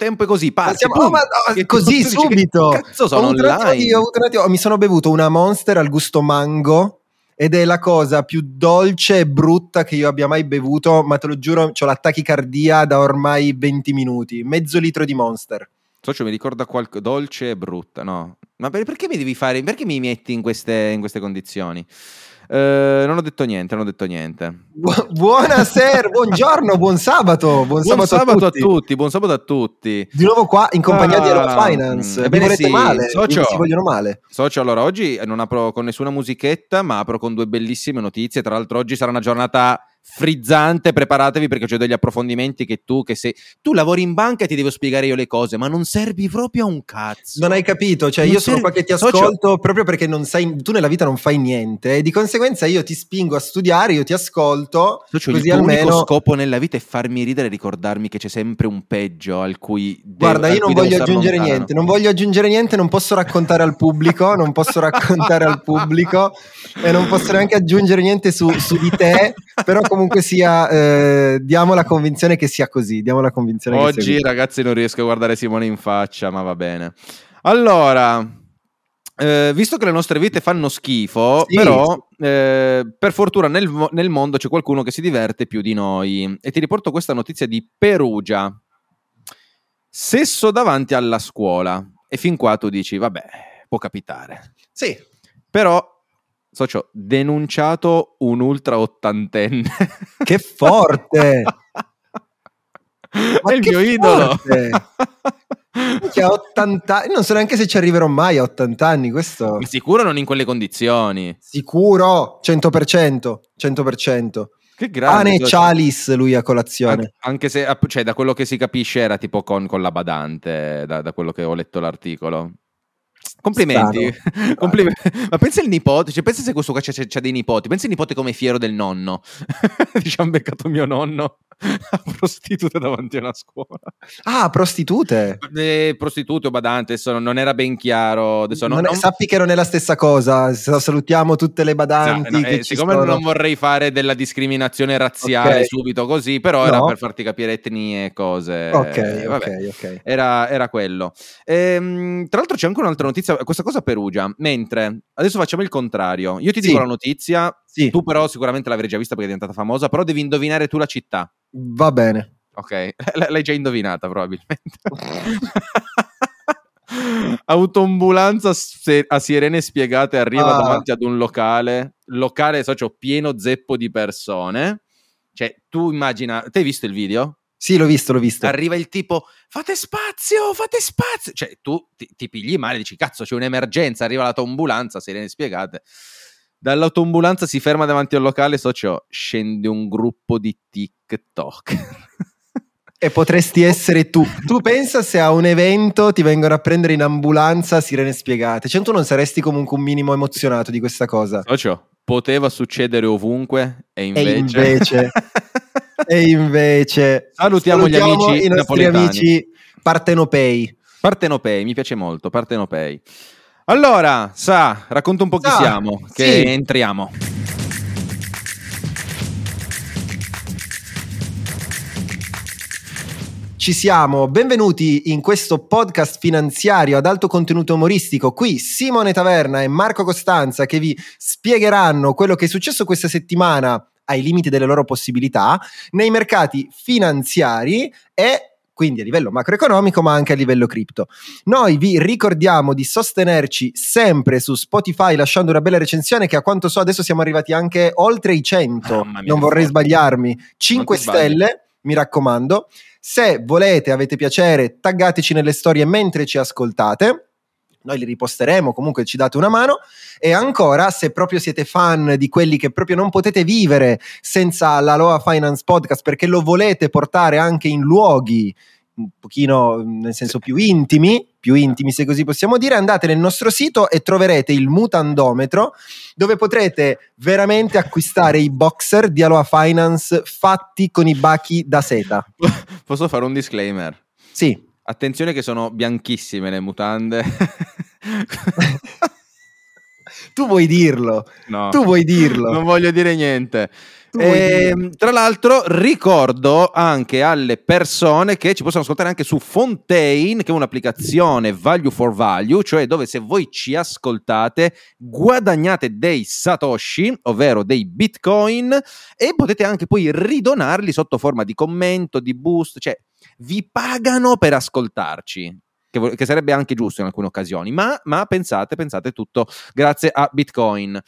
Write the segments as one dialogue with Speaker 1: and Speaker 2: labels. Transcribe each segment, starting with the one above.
Speaker 1: tempo e così parte.
Speaker 2: Siamo,
Speaker 1: pum,
Speaker 2: oh, oh, così subito.
Speaker 1: Che cazzo sono
Speaker 2: Ho un attimo
Speaker 1: online?
Speaker 2: di- ho avuto un attimo- mi sono bevuto una Monster al gusto mango ed è la cosa più dolce e brutta che io abbia mai bevuto, ma te lo giuro, ho la tachicardia da ormai 20 minuti, mezzo litro di Monster.
Speaker 1: Socio mi ricorda qualcosa dolce e brutta, no? Ma per- perché mi devi fare? Perché mi metti in queste, in queste condizioni? Eh, non ho detto niente, non ho detto niente.
Speaker 2: Bu- buonasera, buongiorno, buon sabato, buon,
Speaker 1: Buon
Speaker 2: sabato,
Speaker 1: a tutti, buon sabato a tutti.
Speaker 2: Di nuovo qua in compagnia di Hello
Speaker 1: Ah,
Speaker 2: Finance. Vi
Speaker 1: ebbene
Speaker 2: volete
Speaker 1: sì,
Speaker 2: male?
Speaker 1: socio.
Speaker 2: Si vogliono male.
Speaker 1: Socio, allora oggi non apro con nessuna musichetta, ma apro con due bellissime notizie. Tra l'altro, oggi sarà una giornata frizzante. Preparatevi perché c'ho degli approfondimenti che tu, che sei. Tu lavori in banca e ti devo spiegare io le cose, ma non servi proprio a un cazzo.
Speaker 2: Non hai capito, cioè
Speaker 1: Non
Speaker 2: io sono
Speaker 1: serve-
Speaker 2: qua che ti
Speaker 1: Socio-
Speaker 2: ascolto proprio perché non sai, tu nella vita non fai niente e di conseguenza io ti spingo a studiare, io ti ascolto,
Speaker 1: Socio,
Speaker 2: così
Speaker 1: il tuo unico
Speaker 2: almeno...
Speaker 1: scopo nella vita è farmi ridere e ricordarmi che c'è sempre un peggio al cui. devo-
Speaker 2: Guarda, io non voglio aggiungere
Speaker 1: lontano.
Speaker 2: niente, non voglio aggiungere niente, non posso raccontare al pubblico, non posso raccontare al pubblico e non posso neanche aggiungere niente su, su di te, però comunque sia, eh, diamo la convinzione che sia così, diamo la convinzione che sia
Speaker 1: Oggi,
Speaker 2: così.
Speaker 1: ragazzi, non riesco a guardare Simone in faccia, ma va bene. Allora, eh, visto che le nostre vite fanno schifo,
Speaker 2: Sì.
Speaker 1: però eh, per fortuna nel, nel mondo c'è qualcuno che si diverte più di noi. E ti riporto questa notizia di Perugia. Sesso davanti alla scuola. E fin qua tu dici, vabbè, può capitare.
Speaker 2: Sì,
Speaker 1: Però, socio, denunciato un ultra ottantenne.
Speaker 2: che forte!
Speaker 1: È il mio idolo.
Speaker 2: Che a 80 anni, non so neanche se ci arriverò mai a 80 anni, questo
Speaker 1: Ma sicuro non in quelle condizioni.
Speaker 2: sicuro, 100%, 100%.
Speaker 1: Che
Speaker 2: Pane
Speaker 1: grande.
Speaker 2: e
Speaker 1: socio.
Speaker 2: chalice lui a colazione.
Speaker 1: Anche, se, cioè, da quello che si capisce, era tipo con, con la badante, da, da quello che ho letto l'articolo. Complimenti. Complime- Ma pensa il nipote, cioè, pensa se questo qua c'ha, c'ha dei nipoti, pensa il nipote come fiero del nonno. Dice, hanno beccato mio nonno prostitute davanti a una scuola.
Speaker 2: Ah, prostitute.
Speaker 1: Eh, prostitute o badante, adesso non era ben chiaro. Adesso non,
Speaker 2: Non è-
Speaker 1: non-
Speaker 2: Sappi che non è la stessa cosa. sa- Salutiamo tutte le badanti.
Speaker 1: No, no,
Speaker 2: che
Speaker 1: eh,
Speaker 2: ci
Speaker 1: siccome
Speaker 2: sono.
Speaker 1: non vorrei fare della discriminazione razziale
Speaker 2: Ok.
Speaker 1: subito così, però era
Speaker 2: No.
Speaker 1: per farti capire etnie e cose.
Speaker 2: Ok,
Speaker 1: eh, vabbè.
Speaker 2: ok, ok.
Speaker 1: Era, era quello. Ehm, tra l'altro c'è anche un'altra notizia, questa cosa a Perugia, mentre adesso facciamo il contrario. Io ti dico
Speaker 2: Sì.
Speaker 1: la notizia,
Speaker 2: Sì,
Speaker 1: tu però sicuramente l'avrei già vista perché è diventata famosa, però devi indovinare tu la città.
Speaker 2: va bene.
Speaker 1: Ok, L- l'hai già indovinata probabilmente. Autoambulanza a sirene spiegate arriva
Speaker 2: Ah.
Speaker 1: davanti ad un locale, locale socio pieno zeppo di persone. Cioè, tu immagina, ti hai visto il video?
Speaker 2: Sì, l'ho visto, l'ho visto.
Speaker 1: Arriva il tipo, fate spazio, fate spazio. Cioè, tu ti, ti pigli male, dici, cazzo, c'è un'emergenza, arriva l'autoambulanza, sirene spiegate. Dall'autoambulanza si ferma davanti al locale, socio, scende un gruppo di TikTok.
Speaker 2: E potresti essere tu. Tu pensa se a un evento ti vengono a prendere in ambulanza sirene spiegate. Cioè, tu non saresti comunque un minimo emozionato di questa cosa.
Speaker 1: Socio, poteva succedere ovunque e
Speaker 2: E
Speaker 1: invece...
Speaker 2: invece, e invece
Speaker 1: Salutiamo gli amici
Speaker 2: i nostri
Speaker 1: napoletani.
Speaker 2: amici partenopei.
Speaker 1: Partenopei, mi piace molto, Partenopei. Allora, sa, racconta un po' chi
Speaker 2: Sa,
Speaker 1: siamo, che
Speaker 2: sì.
Speaker 1: entriamo.
Speaker 2: Ci siamo, benvenuti in questo podcast finanziario ad alto contenuto umoristico. Qui Simone Taverna e Marco Costanza che vi spiegheranno quello che è successo questa settimana ai limiti delle loro possibilità nei mercati finanziari e quindi a livello macroeconomico ma anche a livello cripto. Noi vi ricordiamo di sostenerci sempre su Spotify lasciando una bella recensione che a quanto so adesso siamo arrivati anche oltre i 100,
Speaker 1: Mamma mia,
Speaker 2: non vorrei sbagliarmi, 5
Speaker 1: ti sbagli.
Speaker 2: stelle, mi raccomando. Se volete, avete piacere, taggateci nelle storie mentre ci ascoltate. Noi li riposteremo, comunque ci date una mano. E ancora, se proprio siete fan di quelli che proprio non potete vivere senza la Loa Finance Podcast, perché lo volete portare anche in luoghi un pochino nel senso più intimi, più intimi se così possiamo dire, andate nel nostro sito e troverete il mutandometro dove potrete veramente acquistare i boxer di Aloha Finance fatti con i bachi da seta.
Speaker 1: Posso fare un disclaimer?
Speaker 2: Sì,
Speaker 1: Attenzione che sono bianchissime le mutande.
Speaker 2: tu vuoi dirlo,
Speaker 1: no,
Speaker 2: tu vuoi dirlo.
Speaker 1: non voglio dire niente. E, ehm, tra l'altro ricordo anche alle persone che ci possono ascoltare anche su Fontaine, che è un'applicazione value for value, cioè dove se voi ci ascoltate guadagnate dei satoshi, ovvero dei bitcoin, e potete anche poi ridonarli sotto forma di commento, di boost, cioè vi pagano per ascoltarci. Che, che sarebbe anche giusto in alcune occasioni, ma, ma pensate, pensate tutto grazie a Bitcoin.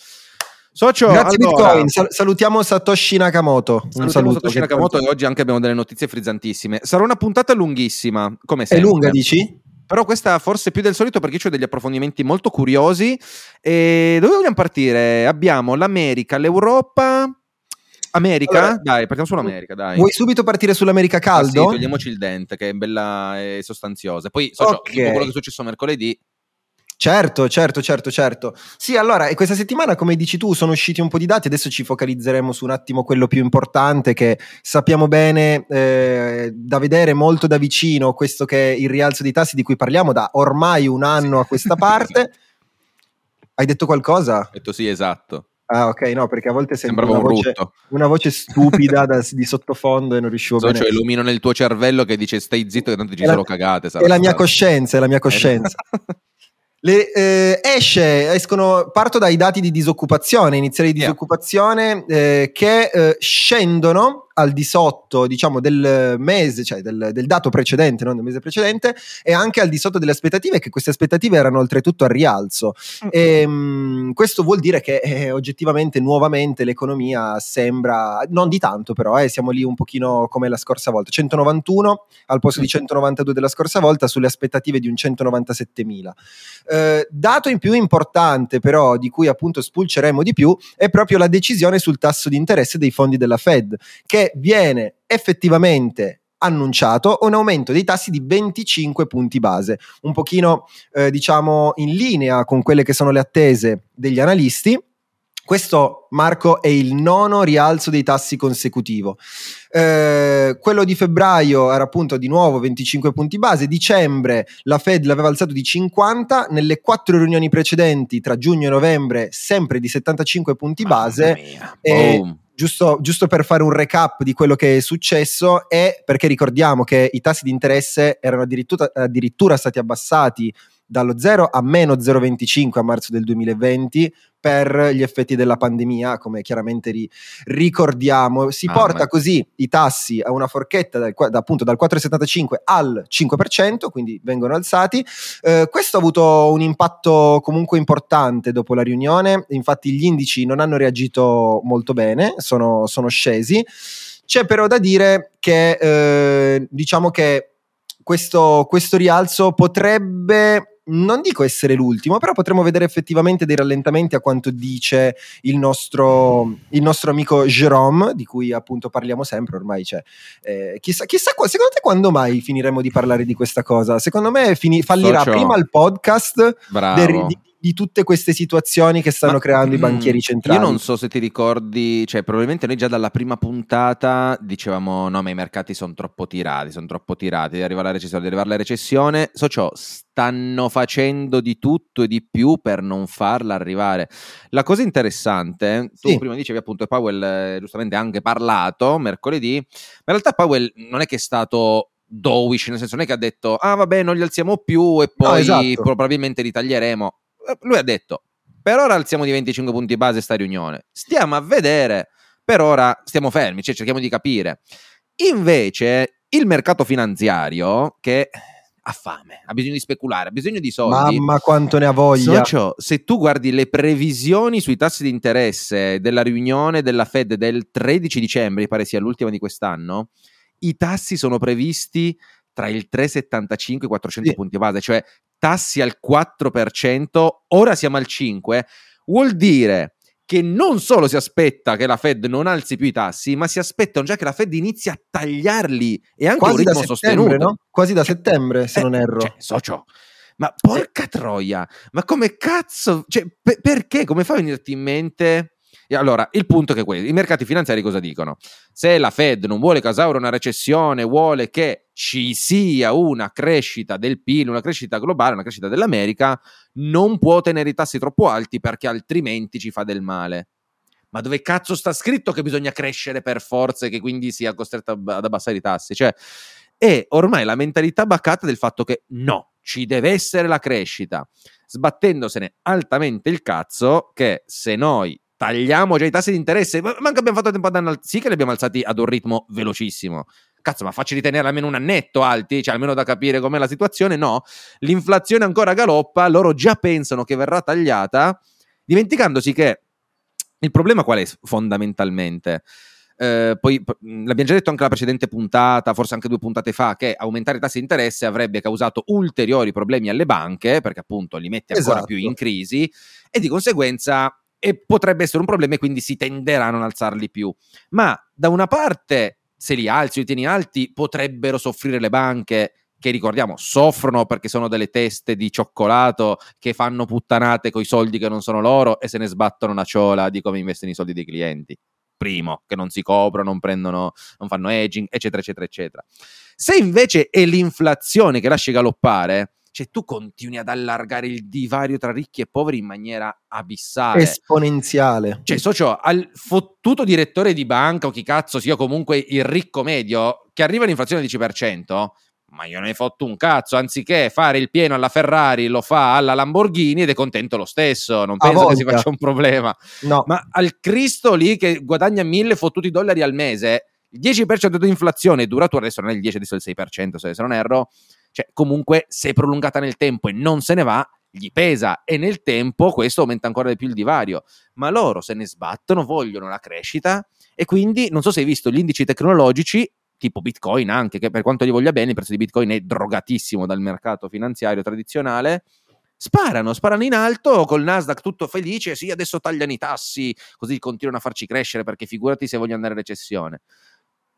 Speaker 2: Socio, Grazie allora, Bitcoin, Sal- salutiamo Satoshi Nakamoto.
Speaker 1: Un saluto Satoshi Nakamoto e oggi anche abbiamo delle notizie frizzantissime. Sarà una puntata lunghissima, come sempre.
Speaker 2: È lunga, dici?
Speaker 1: Però questa forse più del solito perché ho degli approfondimenti molto curiosi. E dove vogliamo partire? Abbiamo l'America, l'Europa... America? Allora, dai, partiamo sull'America, dai.
Speaker 2: Vuoi subito partire sull'America caldo?
Speaker 1: Ah, sì, togliamoci il dente, che è bella e sostanziosa. Poi, socio, okay. quello che è successo mercoledì,
Speaker 2: Certo, certo, certo, certo. Sì, allora, e questa settimana, come dici tu, sono usciti un po' di dati, adesso ci focalizzeremo su un attimo quello più importante che sappiamo bene eh, da vedere molto da vicino, questo che è il rialzo dei tassi di cui parliamo da ormai un anno a questa parte. Hai detto qualcosa? Ho
Speaker 1: detto sì, esatto.
Speaker 2: Ah, ok, no, perché a volte sembra una, voce, una voce, stupida da, di sottofondo e non riuscivo so, bene.
Speaker 1: Cioè, illumino nel tuo cervello che dice stai zitto che tanto ci sono cagate.
Speaker 2: È la mia coscienza, è la mia coscienza. Le, eh, esce, escono, parto dai dati di disoccupazione, iniziali di disoccupazione yeah. eh, che eh, scendono al di sotto diciamo del mese, cioè del, del, dato precedente, non del mese precedente, e anche al di sotto delle aspettative, che queste aspettative erano oltretutto a rialzo. Mm-hmm. E, mh, questo vuol dire che eh, oggettivamente, nuovamente, l'economia sembra, non di tanto però, eh, siamo lì un pochino come la scorsa volta, 191 al posto di 192 della scorsa volta, sulle aspettative di un 197.000. Eh, dato in più importante però, di cui appunto spulceremo di più, è proprio la decisione sul tasso di interesse dei fondi della Fed, che viene effettivamente annunciato un aumento dei tassi di 25 punti base, un pochino eh, diciamo in linea con quelle che sono le attese degli analisti. Questo, Marco, è il nono rialzo dei tassi consecutivo. Eh, quello di febbraio era appunto di nuovo 25 punti base, dicembre la Fed l'aveva alzato di 50, nelle quattro riunioni precedenti tra giugno e novembre sempre di 75 punti base. E, giusto, giusto, per fare un recap di quello che è successo è perché ricordiamo che i tassi di interesse erano addirittura, addirittura stati abbassati dallo 0 a meno 0,25 a marzo del 2020 per gli effetti della pandemia, come chiaramente ri- ricordiamo. Si ah, porta ma... così i tassi a una forchetta dal, da, appunto dal 4,75 al 5%, quindi vengono alzati. Eh, questo ha avuto un impatto comunque importante dopo la riunione, infatti gli indici non hanno reagito molto bene, sono, sono scesi. C'è però da dire che eh, diciamo che questo, questo rialzo potrebbe non dico essere l'ultimo, però potremmo vedere effettivamente dei rallentamenti a quanto dice il nostro, il nostro amico Jerome, di cui appunto parliamo sempre, ormai c'è. Eh, chissà, chissà, secondo te quando mai finiremo di parlare di questa cosa? Secondo me fini, fallirà Socio. prima il podcast del, di, di tutte queste situazioni che stanno Ma, creando mm, i banchieri centrali.
Speaker 1: Io non so se ti ricordi, cioè probabilmente noi già dalla prima puntata dicevamo no ma i mercati sono troppo tirati, sono troppo tirati, deve arrivare la recessione, deve arrivare la recessione, so ciò, stanno facendo di tutto e di più per non farla arrivare. La cosa interessante, tu sì. prima dicevi appunto Powell eh, giustamente ha anche parlato mercoledì, ma in realtà Powell non è che è stato dovish, nel senso non è che ha detto ah vabbè non li alziamo più e poi no, esatto. probabilmente li taglieremo lui ha detto, per ora alziamo di 25 punti base sta riunione, stiamo a vedere, per ora stiamo fermi, cioè cerchiamo di capire. Invece il mercato finanziario, che ha fame, ha bisogno di speculare, ha bisogno di soldi.
Speaker 2: Mamma quanto ne ha voglia.
Speaker 1: Socio, se tu guardi le previsioni sui tassi di interesse della riunione della Fed del 13 dicembre, pare sia l'ultima di quest'anno, i tassi sono previsti tra il 3,75 e i 400 sì. punti base, cioè tassi al 4%, ora siamo al 5%, vuol dire che non solo si aspetta che la Fed non alzi più i tassi, ma si aspettano già che la Fed inizi a tagliarli e anche Quasi ritmo sostenuto.
Speaker 2: No? Quasi da settembre, se eh, non erro.
Speaker 1: Cioè, socio, ma porca troia, ma come cazzo, cioè, pe- perché? Come fa a venirti in mente allora, il punto è che questo, i mercati finanziari cosa dicono? Se la Fed non vuole causare una recessione, vuole che ci sia una crescita del PIL, una crescita globale, una crescita dell'America, non può tenere i tassi troppo alti perché altrimenti ci fa del male. ma dove cazzo sta scritto che bisogna crescere per forza e che quindi sia costretto ad abbassare i tassi? Cioè, è ormai la mentalità baccata del fatto che no, ci deve essere la crescita, sbattendosene altamente il cazzo che se noi tagliamo già i tassi di interesse, ma anche abbiamo fatto tempo ad andare, sì che li abbiamo alzati ad un ritmo velocissimo, cazzo, ma facci ritenere almeno un annetto alti, cioè almeno da capire com'è la situazione, no, l'inflazione ancora galoppa, loro già pensano che verrà tagliata, dimenticandosi che il problema qual è fondamentalmente? Eh, poi l'abbiamo già detto anche la precedente puntata, forse anche due puntate fa, che aumentare i tassi di interesse avrebbe causato ulteriori problemi alle banche, perché appunto li mette ancora esatto. più in crisi, e di conseguenza e potrebbe essere un problema e quindi si tenderà a non alzarli più. Ma da una parte, se li alzi o li tieni alti, potrebbero soffrire le banche che ricordiamo soffrono perché sono delle teste di cioccolato che fanno puttanate con i soldi che non sono loro e se ne sbattono una ciola di come investono i soldi dei clienti. Primo, che non si coprono, non prendono, non fanno edging, eccetera, eccetera, eccetera. Se invece è l'inflazione che lascia galoppare, cioè tu continui ad allargare il divario tra ricchi e poveri in maniera abissale.
Speaker 2: Esponenziale.
Speaker 1: Cioè, socio, al fottuto direttore di banca o chi cazzo sia comunque il ricco medio, che arriva all'inflazione del 10%, ma io ne hai fatto un cazzo, anziché fare il pieno alla Ferrari, lo fa alla Lamborghini ed è contento lo stesso, non penso che si faccia un problema.
Speaker 2: No.
Speaker 1: Ma al Cristo lì che guadagna mille fottuti dollari al mese, il 10% di inflazione durato adesso non è il 10, adesso è il 6%, se non erro, cioè comunque se prolungata nel tempo e non se ne va, gli pesa e nel tempo questo aumenta ancora di più il divario, ma loro se ne sbattono, vogliono la crescita e quindi non so se hai visto gli indici tecnologici tipo Bitcoin anche, che per quanto gli voglia bene il prezzo di Bitcoin è drogatissimo dal mercato finanziario tradizionale, sparano, sparano in alto col Nasdaq tutto felice, sì adesso tagliano i tassi, così continuano a farci crescere perché figurati se vogliono andare in recessione.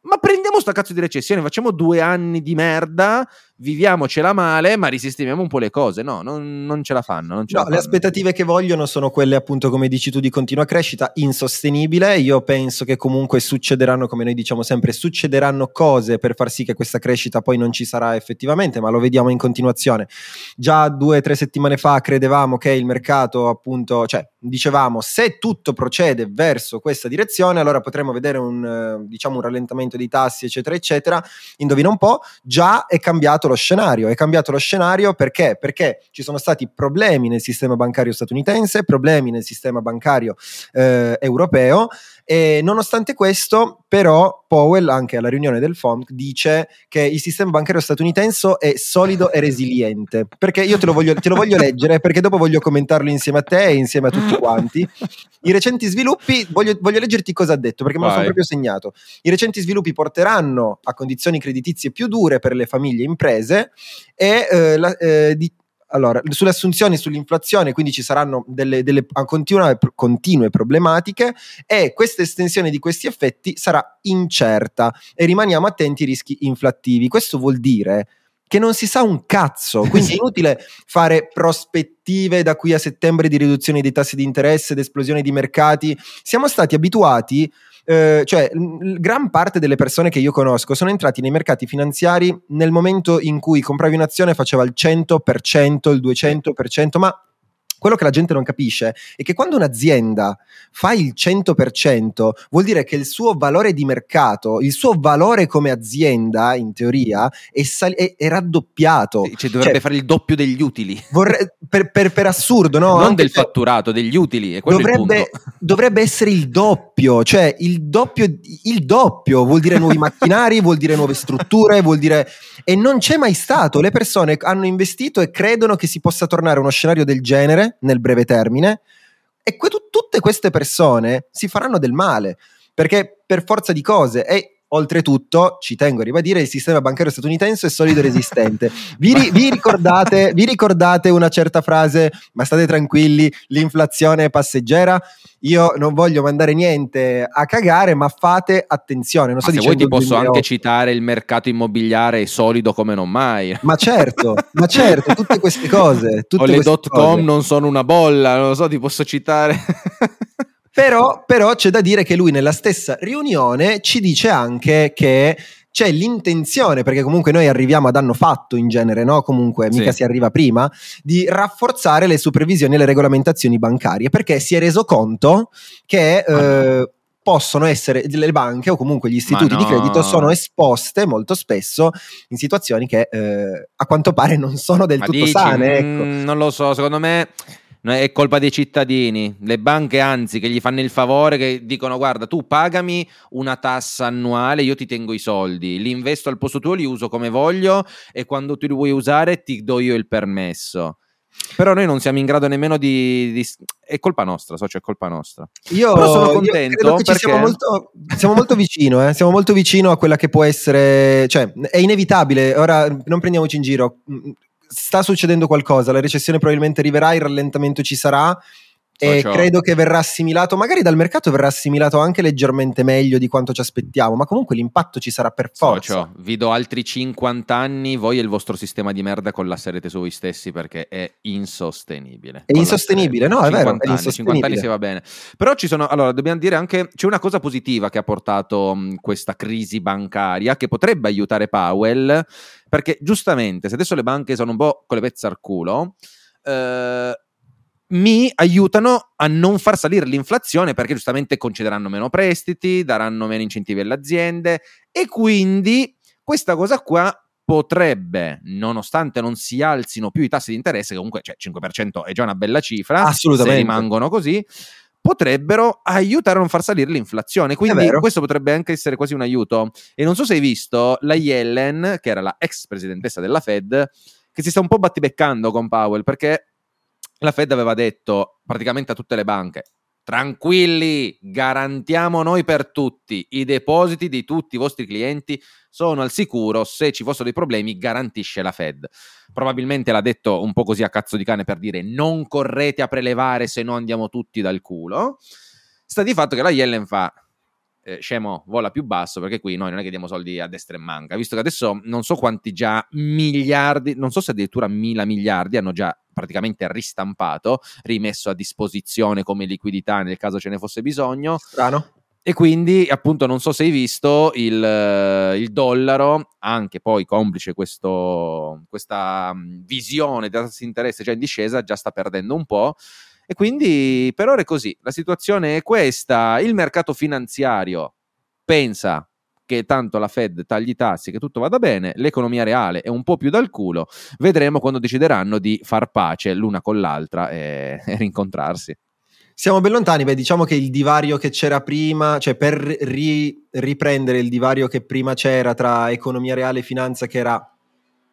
Speaker 1: Ma prendiamo sta cazzo di recessione, facciamo due anni di merda, viviamocela male, ma risistemiamo un po' le cose. No, non, non ce la fanno. Ce
Speaker 2: no,
Speaker 1: la
Speaker 2: le aspettative che vogliono sono quelle, appunto, come dici tu, di continua crescita, insostenibile. Io penso che comunque succederanno, come noi diciamo sempre, succederanno cose per far sì che questa crescita poi non ci sarà effettivamente, ma lo vediamo in continuazione. Già due o tre settimane fa credevamo che il mercato, appunto, cioè dicevamo, se tutto procede verso questa direzione, allora potremo vedere un, diciamo, un rallentamento dei tassi, eccetera, eccetera. Indovina un po', già è cambiato lo scenario. È cambiato lo scenario perché? Perché ci sono stati problemi nel sistema bancario statunitense, problemi nel sistema bancario eh, europeo e nonostante questo, però, Powell, anche alla riunione del FOMC, dice che il sistema bancario statunitense è solido e resiliente. Perché io te lo voglio, te lo voglio leggere, perché dopo voglio commentarlo insieme a te e insieme a tutti quanti. I recenti sviluppi, voglio, voglio leggerti cosa ha detto, perché me lo sono proprio segnato. I recenti sviluppi porteranno a condizioni creditizie più dure per le famiglie e imprese e eh, la, eh, di, allora, sulle assunzioni, sull'inflazione, quindi ci saranno delle, delle continue, continue, problematiche e questa estensione di questi effetti sarà incerta e rimaniamo attenti ai rischi inflattivi. Questo vuol dire che non si sa un cazzo, quindi è inutile fare prospettive da qui a settembre di riduzione dei tassi di interesse ed esplosione di mercati. Siamo stati abituati eh, cioè gran parte delle persone che io conosco sono entrati nei mercati finanziari nel momento in cui compravi un'azione faceva il 100%, il 200%, ma quello che la gente non capisce è che quando un'azienda fa il 100%, vuol dire che il suo valore di mercato, il suo valore come azienda, in teoria, è, sal- è, è raddoppiato.
Speaker 1: Cioè dovrebbe cioè, fare il doppio degli utili.
Speaker 2: Vorrei, per, per, per, assurdo, no?
Speaker 1: Non Anche del fatturato, degli utili.
Speaker 2: Dovrebbe, dovrebbe, essere il doppio, cioè il doppio, il doppio vuol dire nuovi macchinari, vuol dire nuove strutture, vuol dire... E non c'è mai stato. Le persone hanno investito e credono che si possa tornare a uno scenario del genere nel breve termine e que- tutte queste persone si faranno del male perché per forza di cose e Oltretutto, ci tengo a ribadire, il sistema bancario statunitense è solido e resistente. Vi, ri- vi, ricordate, vi, ricordate, una certa frase, ma state tranquilli, l'inflazione è passeggera? Io non voglio mandare niente a cagare, ma fate attenzione. Non
Speaker 1: sto se vuoi ti posso anche citare il mercato immobiliare solido come non mai.
Speaker 2: Ma certo, ma certo, tutte queste cose. Tutte
Speaker 1: o le dot com non sono una bolla, non lo so, ti posso citare.
Speaker 2: Però, però c'è da dire che lui nella stessa riunione ci dice anche che c'è l'intenzione, perché comunque noi arriviamo ad anno fatto in genere, no? Comunque mica
Speaker 1: Sì.
Speaker 2: si arriva prima, di rafforzare le supervisioni e le regolamentazioni bancarie, perché si è reso conto che eh, possono essere le banche o comunque gli istituti
Speaker 1: Ma
Speaker 2: di
Speaker 1: no.
Speaker 2: credito sono esposte molto spesso in situazioni che eh, a quanto pare non sono del
Speaker 1: Ma
Speaker 2: tutto
Speaker 1: dici?
Speaker 2: sane. Ecco.
Speaker 1: Mm, non lo so, secondo me no, è colpa dei cittadini. Le banche, anzi, che gli fanno il favore, che dicono: Guarda, tu pagami una tassa annuale, io ti tengo i soldi, li investo al posto tuo, li uso come voglio e quando tu li vuoi usare ti do io il permesso. Però noi non siamo in grado nemmeno di. di- È colpa nostra, socio, è colpa nostra.
Speaker 2: Io,
Speaker 1: Però sono
Speaker 2: io
Speaker 1: contento
Speaker 2: ci
Speaker 1: perché-
Speaker 2: siamo molto, siamo molto vicino, eh? siamo molto vicino a quella che può essere, cioè è inevitabile, ora non prendiamoci in giro, sta succedendo qualcosa, la recessione probabilmente arriverà, il rallentamento ci sarà e
Speaker 1: Socio.
Speaker 2: credo che verrà assimilato, magari dal mercato verrà assimilato anche leggermente meglio di quanto ci aspettiamo, ma comunque l'impatto ci sarà per forza.
Speaker 1: Socio, vi do altri 50 anni, voi e il vostro sistema di merda collasserete su voi stessi perché è insostenibile.
Speaker 2: È insostenibile, no, è vero,
Speaker 1: 50
Speaker 2: è
Speaker 1: anni, 50 anni
Speaker 2: insostenibile.
Speaker 1: si va bene. Però ci sono, allora, dobbiamo dire anche, c'è una cosa positiva che ha portato mh, questa crisi bancaria che potrebbe aiutare Powell, perché giustamente, se adesso le banche sono un po' con le pezze al culo, eh, mi aiutano a non far salire l'inflazione perché giustamente concederanno meno prestiti, daranno meno incentivi alle aziende e quindi questa cosa qua potrebbe, nonostante non si alzino più i tassi di interesse, comunque cioè, 5% è già una bella cifra,
Speaker 2: Assolutamente.
Speaker 1: se rimangono così, potrebbero aiutare a non far salire l'inflazione. Quindi questo potrebbe anche essere quasi un aiuto. E non so se hai visto la Yellen, che era la ex presidentessa della Fed, che si sta un po' battibeccando con Powell perché la Fed aveva detto praticamente a tutte le banche tranquilli, garantiamo noi per tutti, i depositi di tutti i vostri clienti sono al sicuro, se ci fossero dei problemi garantisce la Fed. Probabilmente l'ha detto un po' così a cazzo di cane per dire non correte a prelevare se no andiamo tutti dal culo. Sta di fatto che la Yellen fa eh, scemo vola più basso perché qui noi non è che diamo soldi a destra e manca, visto che adesso non so quanti già miliardi, non so se addirittura mila miliardi hanno già praticamente ristampato, rimesso a disposizione come liquidità nel caso ce ne fosse bisogno.
Speaker 2: Strano.
Speaker 1: E quindi, appunto, non so se hai visto il, eh, il dollaro, anche poi complice questo, questa mh, visione tassi di interesse già in discesa, già sta perdendo un po'. E quindi per ora è così. La situazione è questa. Il mercato finanziario pensa che tanto la Fed tagli i tassi, che tutto vada bene, l'economia reale è un po' più dal culo. Vedremo quando decideranno di far pace l'una con l'altra e, e rincontrarsi.
Speaker 2: Siamo ben lontani, beh, diciamo che il divario che c'era prima, cioè per ri- riprendere il divario che prima c'era tra economia reale e finanza, che era,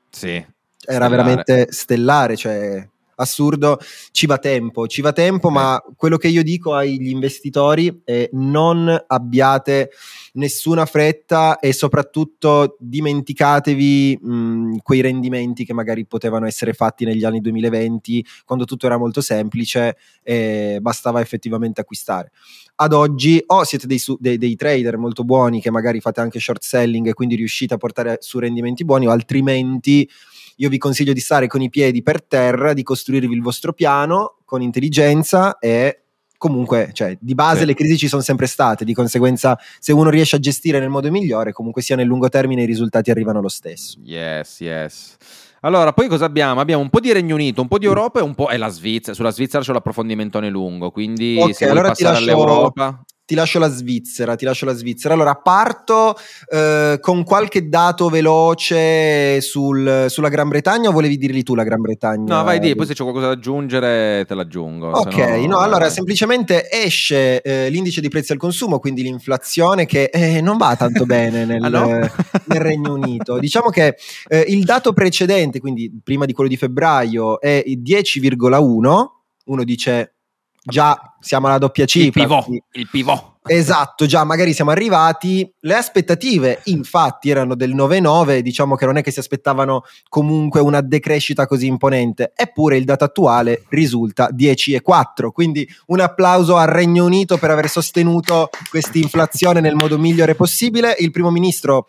Speaker 1: Sì.
Speaker 2: era
Speaker 1: Stellare.
Speaker 2: veramente stellare, cioè assurdo, ci va tempo, ci va tempo, ma quello che io dico agli investitori è non abbiate nessuna fretta e soprattutto dimenticatevi mh, quei rendimenti che magari potevano essere fatti negli anni 2020, quando tutto era molto semplice e bastava effettivamente acquistare. Ad oggi o siete dei, su- dei- dei trader molto buoni che magari fate anche short selling e quindi riuscite a portare su rendimenti buoni, o altrimenti io vi consiglio di stare con i piedi per terra, di costruirvi il vostro piano con intelligenza e comunque, cioè, di base
Speaker 1: Sì.
Speaker 2: le crisi ci sono sempre state, di conseguenza se uno riesce a gestire nel modo migliore, comunque sia nel lungo termine i risultati arrivano lo stesso.
Speaker 1: Yes, yes. Allora, poi cosa abbiamo? Abbiamo un po' di Regno Unito, un po' di Europa e un po' e la Svizzera. Sulla Svizzera c'è l'approfondimento lungo, quindi
Speaker 2: Ok,
Speaker 1: se vuoi
Speaker 2: allora ti
Speaker 1: passare
Speaker 2: lascio-
Speaker 1: all'Europa.
Speaker 2: Ti lascio la Svizzera, ti lascio la Svizzera. Allora, parto eh, con qualche dato veloce sul- sulla Gran Bretagna o volevi dirli tu la Gran Bretagna?
Speaker 1: No, vai di, poi se c'è qualcosa da aggiungere te l'aggiungo.
Speaker 2: Ok,
Speaker 1: se
Speaker 2: no, allora semplicemente esce eh, l'indice di prezzi al consumo, quindi l'inflazione che eh, non va tanto bene nel,
Speaker 1: Ah, no?
Speaker 2: nel Regno Unito. Diciamo che eh, il dato precedente, quindi prima di quello di febbraio, è il 10,1. Uno dice già siamo alla doppia
Speaker 1: il
Speaker 2: cifra.
Speaker 1: pivot,
Speaker 2: quindi-
Speaker 1: il pivot.
Speaker 2: Esatto, già magari siamo arrivati. Le aspettative, infatti, erano del 9,9. Diciamo che non è che si aspettavano comunque una decrescita così imponente. Eppure il dato attuale risulta 10,4. Quindi un applauso al Regno Unito per aver sostenuto questa inflazione nel modo migliore possibile. Il primo ministro.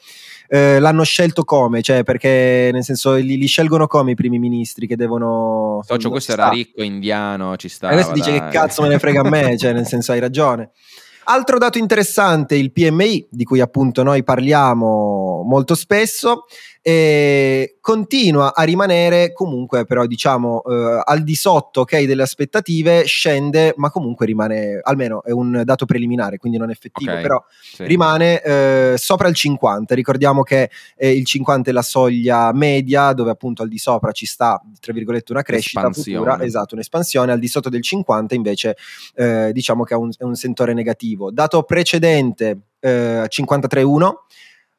Speaker 2: Eh, l'hanno scelto come? Cioè, perché nel senso li, li scelgono come i primi ministri che devono.
Speaker 1: Socio, questo era
Speaker 2: sta.
Speaker 1: ricco, indiano, ci sta.
Speaker 2: Adesso dice che cazzo me ne frega a me, cioè nel senso hai ragione. Altro dato interessante, il PMI, di cui appunto noi parliamo molto spesso, e continua a rimanere comunque però diciamo eh, al di sotto okay, delle aspettative scende ma comunque rimane almeno è un dato preliminare quindi non effettivo okay, però sì. rimane eh, sopra il 50 ricordiamo che eh, il 50 è la soglia media dove appunto al di sopra ci sta tra virgolette una crescita futura esatto un'espansione al di sotto del 50 invece eh, diciamo che è un, è un sentore negativo. Dato precedente 53,1 eh,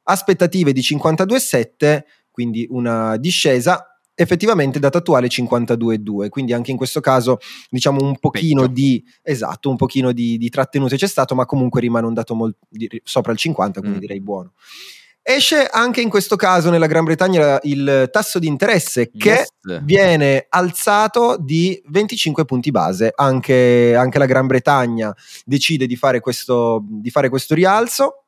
Speaker 2: aspettative di 52,7, quindi una discesa, effettivamente data attuale 52,2 quindi anche in questo caso diciamo un pochino Pecchio. di esatto un pochino di, di, trattenute c'è stato ma comunque rimane un dato molto, di, sopra il 50 quindi mm. direi buono esce anche in questo caso nella Gran Bretagna il tasso di interesse che yes. viene alzato di 25 punti base anche, anche la Gran Bretagna decide di fare questo, di fare questo rialzo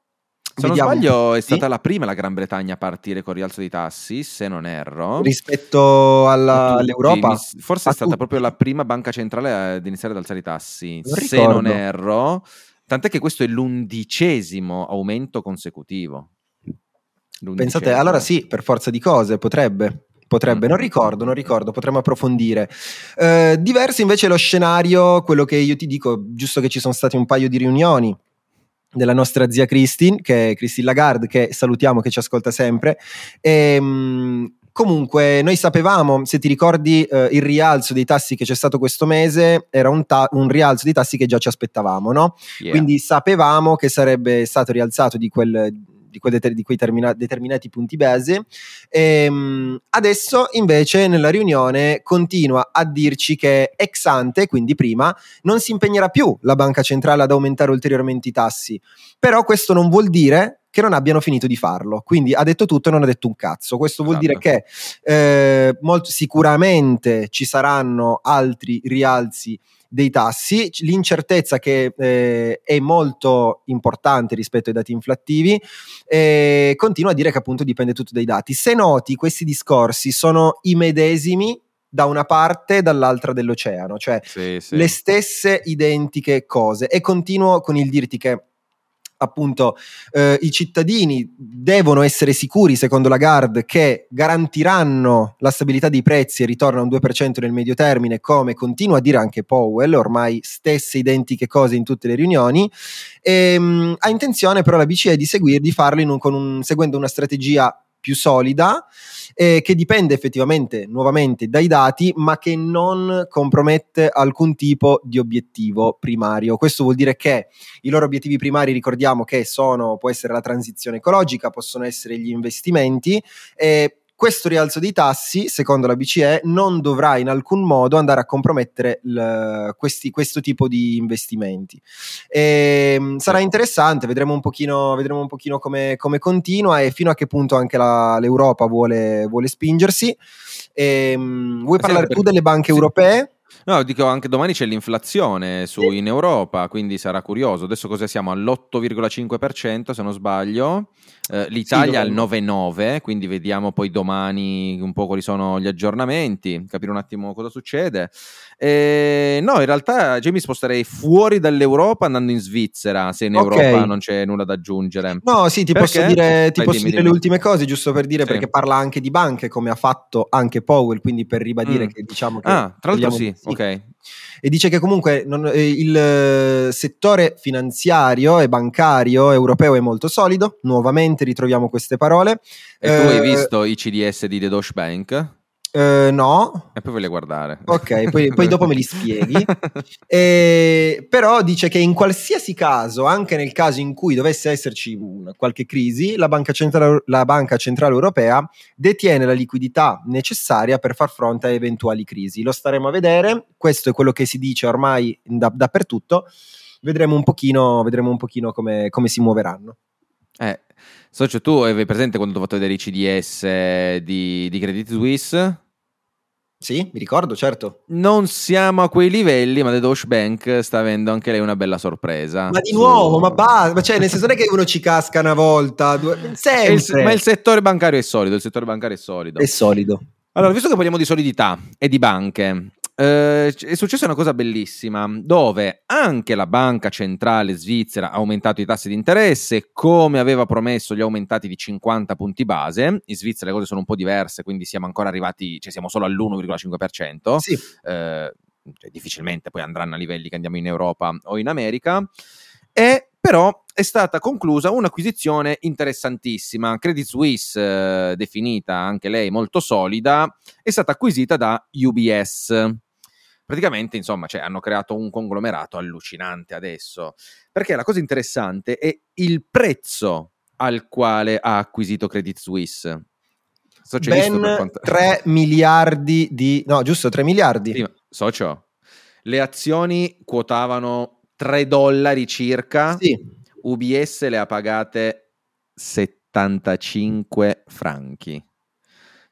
Speaker 1: se non sbaglio è stata la prima la Gran Bretagna a partire con il rialzo dei tassi, se non erro.
Speaker 2: Rispetto alla, all'Europa?
Speaker 1: Forse è stata tutti. proprio la prima banca centrale ad iniziare ad alzare i tassi, non se ricordo. non erro. Tant'è che questo è l'undicesimo aumento consecutivo.
Speaker 2: L'undicesimo. Pensate, allora sì, per forza di cose, potrebbe. Potrebbe, mm. non ricordo, non ricordo, potremmo approfondire. Eh, diverso invece lo scenario, quello che io ti dico, giusto che ci sono stati un paio di riunioni della nostra zia Christine, che è Christine Lagarde, che salutiamo, che ci ascolta sempre. E, ehm, comunque, noi sapevamo, se ti ricordi, eh, il rialzo dei tassi che c'è stato questo mese era un, ta- un rialzo dei tassi che già ci aspettavamo, no? Yeah. Quindi sapevamo che sarebbe stato rialzato di quel di quei, deter- di quei termina- determinati punti base. E, ehm, adesso invece nella riunione continua a dirci che ex ante, quindi prima, non si impegnerà più la banca centrale ad aumentare ulteriormente i tassi. Però questo non vuol dire che non abbiano finito di farlo. Quindi ha detto tutto e non ha detto un cazzo. Questo vuol esatto. dire che eh, molto, sicuramente ci saranno altri rialzi dei tassi, l'incertezza che eh, è molto importante rispetto ai dati inflattivi, eh, continua a dire che appunto dipende tutto dai dati. Se noti, questi discorsi sono i medesimi da una parte e dall'altra dell'oceano, cioè sì, sì. le stesse identiche cose. E continuo con il dirti che appunto eh, i cittadini devono essere sicuri, secondo la GARD, che garantiranno la stabilità dei prezzi e ritorno a un 2% nel medio termine, come continua a dire anche Powell, ormai stesse identiche cose in tutte le riunioni. E, ehm, mh, ha intenzione però la BCE di seguire, di farlo un, un, seguendo una strategia più solida, eh, che dipende effettivamente nuovamente dai dati, ma che non compromette alcun tipo di obiettivo primario. Questo vuol dire che i loro obiettivi primari, ricordiamo che sono, può essere la transizione ecologica, possono essere gli investimenti. Eh, questo rialzo dei tassi, secondo la BCE, non dovrà in alcun modo andare a compromettere l- questi, questo tipo di investimenti. E, ehm, sarà interessante, vedremo un pochino, vedremo un pochino come, come, continua e fino a che punto anche la, l'Europa vuole, vuole spingersi. E, um, vuoi parlare tu delle banche europee?
Speaker 1: No, dico anche domani c'è l'inflazione su, in Europa, quindi sarà curioso. Adesso cosa siamo? All'8,5% se non sbaglio. Eh, L'Italia sì, al 9,9, quindi vediamo poi domani un po' quali sono gli aggiornamenti, capire un attimo cosa succede. Eh, no, in realtà mi sposterei fuori dall'Europa andando in Svizzera, se in Europa okay. non c'è nulla da aggiungere.
Speaker 2: No, sì, ti perché? posso dire, ti Vai, posso dimmi, dire dimmi. le ultime cose, giusto per dire, sì. perché parla anche di banche, come ha fatto anche Powell, quindi per ribadire mm. che diciamo che...
Speaker 1: Ah, tra l'altro sì, sì, ok.
Speaker 2: E dice che comunque non, eh, il eh, settore finanziario e bancario europeo è molto solido, nuovamente ritroviamo queste parole.
Speaker 1: E tu hai eh, visto i CDS di The Deutsche Bank?
Speaker 2: Uh, no.
Speaker 1: E poi voglio guardare.
Speaker 2: Ok, poi, poi dopo me li spieghi. e, però dice che in qualsiasi caso, anche nel caso in cui dovesse esserci una, qualche crisi, la banca, centrale, la banca, Centrale Europea detiene la liquidità necessaria per far fronte a eventuali crisi. Lo staremo a vedere, questo è quello che si dice ormai da, dappertutto. Vedremo un pochino, vedremo un pochino come, come si muoveranno.
Speaker 1: Eh, Socio, tu avevi presente quando ho fatto vedere i CDS di, di Credit Suisse?
Speaker 2: Sì, mi ricordo, certo.
Speaker 1: Non siamo a quei livelli, ma The Deutsche Bank sta avendo anche lei una bella sorpresa.
Speaker 2: Ma di su... nuovo, ma basta, cioè nel senso non è che uno ci casca una volta, due... sempre.
Speaker 1: Il, ma il settore bancario è solido, il settore bancario è solido.
Speaker 2: È solido.
Speaker 1: Allora, visto che parliamo di solidità e di banche, eh, è successa una cosa bellissima, dove anche la banca centrale svizzera ha aumentato i tassi di interesse, come aveva promesso li ha aumentati di 50 punti base. In Svizzera le cose sono un po' diverse, quindi siamo ancora arrivati, cioè siamo solo all'1,5%.
Speaker 2: Sì.
Speaker 1: Eh, cioè, difficilmente poi andranno a livelli che andiamo in Europa o in America. E però è stata conclusa un'acquisizione interessantissima. Credit Suisse, eh, definita anche lei molto solida, è stata acquisita da UBS. Praticamente, insomma, cioè, hanno creato un conglomerato allucinante adesso. Perché la cosa interessante è il prezzo al quale ha acquisito Credit Suisse.
Speaker 2: Socio, ben quanto... 3 miliardi di... no, giusto, 3 miliardi.
Speaker 1: Sì, socio, le azioni quotavano 3 dollari circa.
Speaker 2: Sì.
Speaker 1: UBS le ha pagate 75 franchi.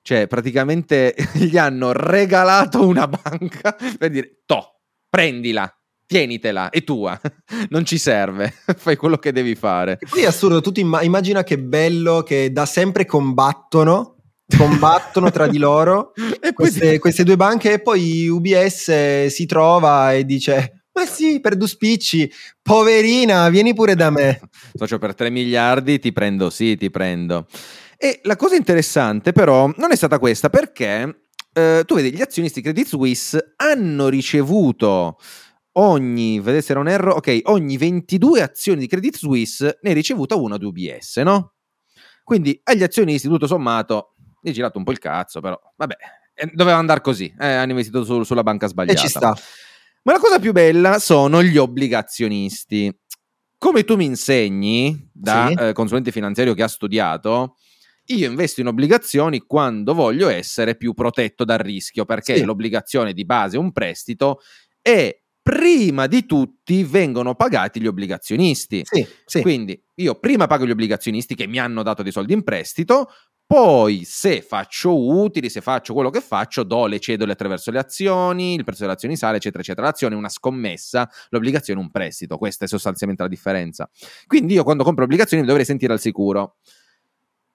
Speaker 1: Cioè, praticamente gli hanno regalato una banca per dire, to, prendila, tienitela, è tua, non ci serve, fai quello che devi fare.
Speaker 2: E poi è assurdo, tu imm- immagina che bello che da sempre combattono, combattono tra di loro queste, queste due banche e poi UBS si trova e dice ma sì, per due spicci, poverina, vieni pure da me.
Speaker 1: Socio, per 3 miliardi ti prendo, sì, ti prendo. E la cosa interessante però non è stata questa, perché eh, tu vedi, gli azionisti Credit Suisse hanno ricevuto ogni, vedete se non erro, ok, ogni 22 azioni di Credit Suisse ne è ricevuta una di UBS, no? Quindi agli azionisti, tutto sommato, gli è girato un po' il cazzo, però vabbè, eh, doveva andare così, eh, hanno investito su, sulla banca sbagliata.
Speaker 2: E ci sta.
Speaker 1: Ma la cosa più bella sono gli obbligazionisti. Come tu mi insegni, da sì. eh, consulente finanziario che ha studiato, io investo in obbligazioni quando voglio essere più protetto dal rischio, perché sì. l'obbligazione di base è un prestito e prima di tutti vengono pagati gli obbligazionisti.
Speaker 2: Sì, sì.
Speaker 1: Quindi io prima pago gli obbligazionisti che mi hanno dato dei soldi in prestito, poi, se faccio utili, se faccio quello che faccio, do le cedole attraverso le azioni, il prezzo delle azioni sale, eccetera, eccetera. L'azione è una scommessa, l'obbligazione è un prestito. Questa è sostanzialmente la differenza. Quindi io quando compro obbligazioni mi dovrei sentire al sicuro.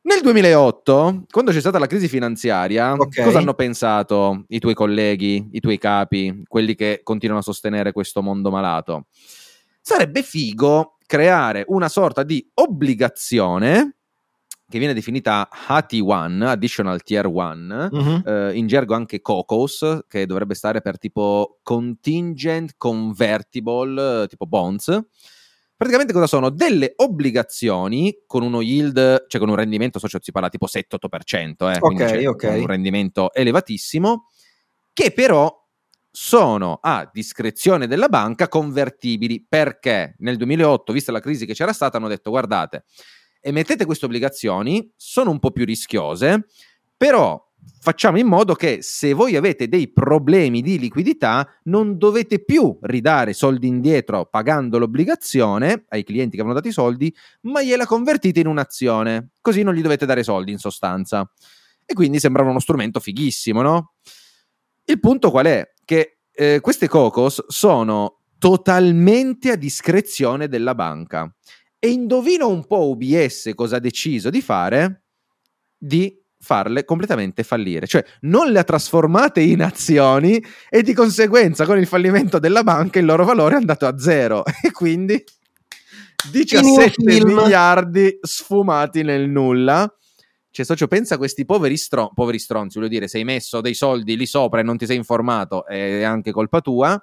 Speaker 1: Nel 2008, quando c'è stata la crisi finanziaria, okay. cosa hanno pensato i tuoi colleghi, i tuoi capi, quelli che continuano a sostenere questo mondo malato? Sarebbe figo creare una sorta di obbligazione che viene definita HT1, Additional Tier 1, uh-huh. eh, in gergo anche COCOS, che dovrebbe stare per tipo Contingent Convertible, tipo bonds. Praticamente cosa sono? Delle obbligazioni con uno yield, cioè con un rendimento socio si parla tipo 7-8%, eh,
Speaker 2: okay, okay.
Speaker 1: un rendimento elevatissimo, che però sono a discrezione della banca convertibili perché nel 2008, vista la crisi che c'era stata, hanno detto guardate, emettete queste obbligazioni, sono un po' più rischiose, però facciamo in modo che se voi avete dei problemi di liquidità non dovete più ridare soldi indietro pagando l'obbligazione ai clienti che avevano dato i soldi, ma gliela convertite in un'azione, così non gli dovete dare soldi in sostanza. E quindi sembrava uno strumento fighissimo, no? Il punto qual è? Che eh, queste COCOS sono totalmente a discrezione della banca e indovina un po' UBS cosa ha deciso di fare? Di farle completamente fallire, cioè non le ha trasformate in azioni e di conseguenza con il fallimento della banca il loro valore è andato a zero e quindi 17 miliardi sfumati nel nulla. Cioè, socio, pensa a questi poveri, stron- poveri stronzi, voglio dire, sei messo dei soldi lì sopra e non ti sei informato, è anche colpa tua.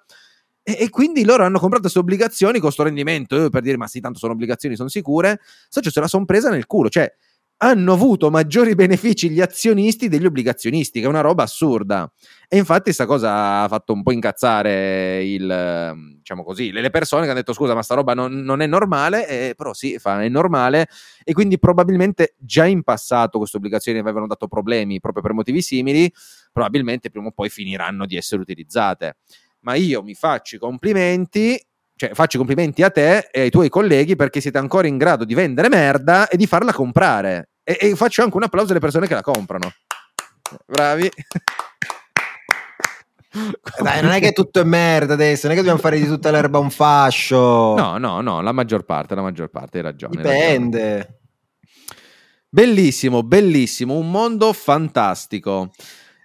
Speaker 1: E, e, quindi loro hanno comprato queste obbligazioni con questo rendimento eh, per dire ma sì, tanto sono obbligazioni, sono sicure. Socio, se la sono presa nel culo. Cioè, hanno avuto maggiori benefici gli azionisti degli obbligazionisti, che è una roba assurda. E infatti questa cosa ha fatto un po' incazzare il, diciamo così, le persone che hanno detto scusa ma sta roba non, non è normale, eh, però sì, fa, è normale. E quindi probabilmente già in passato queste obbligazioni avevano dato problemi proprio per motivi simili, probabilmente prima o poi finiranno di essere utilizzate. Ma io mi faccio i complimenti, cioè faccio i complimenti a te e ai tuoi colleghi perché siete ancora in grado di vendere merda e di farla comprare. E, e faccio anche un applauso alle persone che la comprano. Bravi.
Speaker 2: Dai, non è che tutto è merda adesso, non è che dobbiamo fare di tutta l'erba un fascio.
Speaker 1: No, no, no, la maggior parte, la maggior parte, hai ragione.
Speaker 2: Dipende. Hai ragione.
Speaker 1: Bellissimo, bellissimo, un mondo fantastico.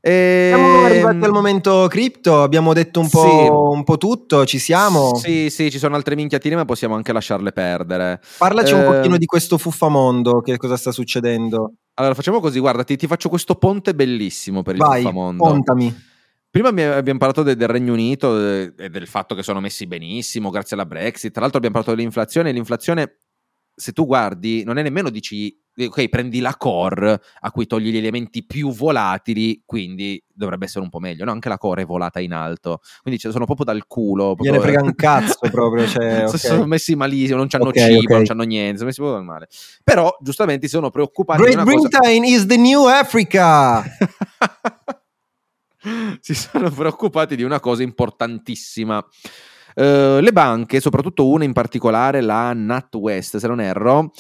Speaker 2: E... Siamo arrivati al momento cripto, abbiamo detto un po', sì. un po', tutto, ci siamo?
Speaker 1: Sì, sì, ci sono altre minchiatine, ma possiamo anche lasciarle perdere.
Speaker 2: Parlaci eh... un pochino di questo fuffamondo, che cosa sta succedendo?
Speaker 1: Allora, facciamo così, guarda, ti, ti faccio questo ponte bellissimo per il Vai, fuffamondo.
Speaker 2: Pontami.
Speaker 1: Prima abbiamo parlato del Regno Unito e del fatto che sono messi benissimo grazie alla Brexit. Tra l'altro abbiamo parlato dell'inflazione. L'inflazione, se tu guardi, non è nemmeno dici ok, prendi la core a cui togli gli elementi più volatili, quindi dovrebbe essere un po' meglio. No, anche la core è volata in alto, quindi cioè, sono proprio dal culo. Proprio...
Speaker 2: Gliene frega un cazzo proprio. Cioè, okay.
Speaker 1: Sono messi malissimo, non hanno okay, cibo, okay. non hanno niente, sono messi proprio male. Però, giustamente, si sono preoccupati.
Speaker 2: Great Britain cosa... is the new Africa!
Speaker 1: si sono preoccupati di una cosa importantissima. Uh, le banche, soprattutto una in particolare, la NatWest, se non erro,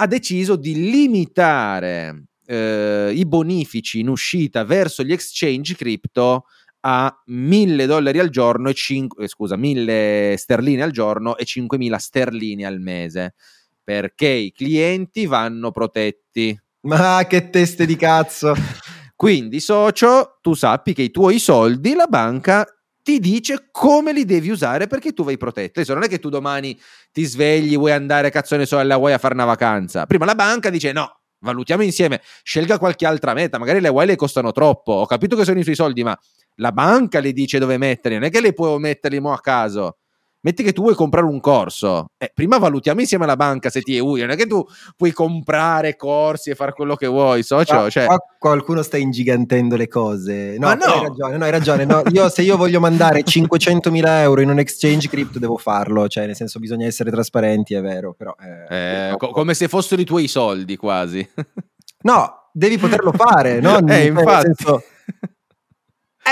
Speaker 1: ha deciso di limitare eh, i bonifici in uscita verso gli exchange crypto a 1000 dollari al giorno e 5, eh, scusa, 1000 sterline al giorno e 5000 sterline al mese perché i clienti vanno protetti.
Speaker 2: Ma che teste di cazzo!
Speaker 1: Quindi, socio, tu sappi che i tuoi soldi la banca ti dice come li devi usare perché tu vai protetto. Adesso non è che tu domani ti svegli, vuoi andare cazzo ne so alla Hawaii a fare una vacanza. Prima la banca dice no, valutiamo insieme, scelga qualche altra meta, magari le Hawaii le costano troppo, ho capito che sono i suoi soldi, ma la banca le dice dove metterli, non è che le puoi metterli mo a caso metti che tu vuoi comprare un corso, eh, prima valutiamo insieme alla banca se ti è utile, non è che tu puoi comprare corsi e fare quello che vuoi, socio.
Speaker 2: Ma,
Speaker 1: cioè...
Speaker 2: qualcuno sta ingigantendo le cose. No, no. hai ragione, no, hai ragione. No, io, se io voglio mandare 500.000 euro in un exchange crypto devo farlo, cioè nel senso bisogna essere trasparenti, è vero, però...
Speaker 1: Eh, eh, co- come se fossero i tuoi soldi quasi.
Speaker 2: no, devi poterlo fare, no?
Speaker 1: Eh, infatti. Senso,